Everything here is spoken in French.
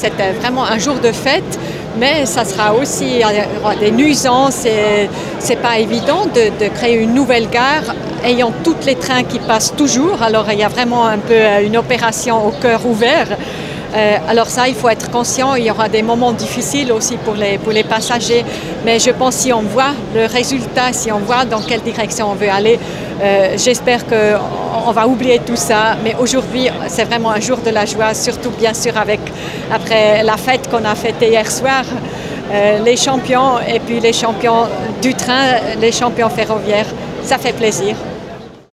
c'était vraiment un jour de fête, mais ça sera aussi y aura des nuisances et c'est pas évident de, de créer une nouvelle gare ayant tous les trains qui passent toujours. Alors il y a vraiment un peu euh, une opération au cœur ouvert. Euh, alors ça, il faut être conscient, il y aura des moments difficiles aussi pour les, passagers, mais je pense si on voit le résultat, si on voit dans quelle direction on veut aller, euh, j'espère qu'on va oublier tout ça. Mais aujourd'hui, c'est vraiment un jour de la joie, surtout bien sûr avec, après la fête qu'on a faite hier soir. Euh, les champions et puis les champions du train, les champions ferroviaires, ça fait plaisir.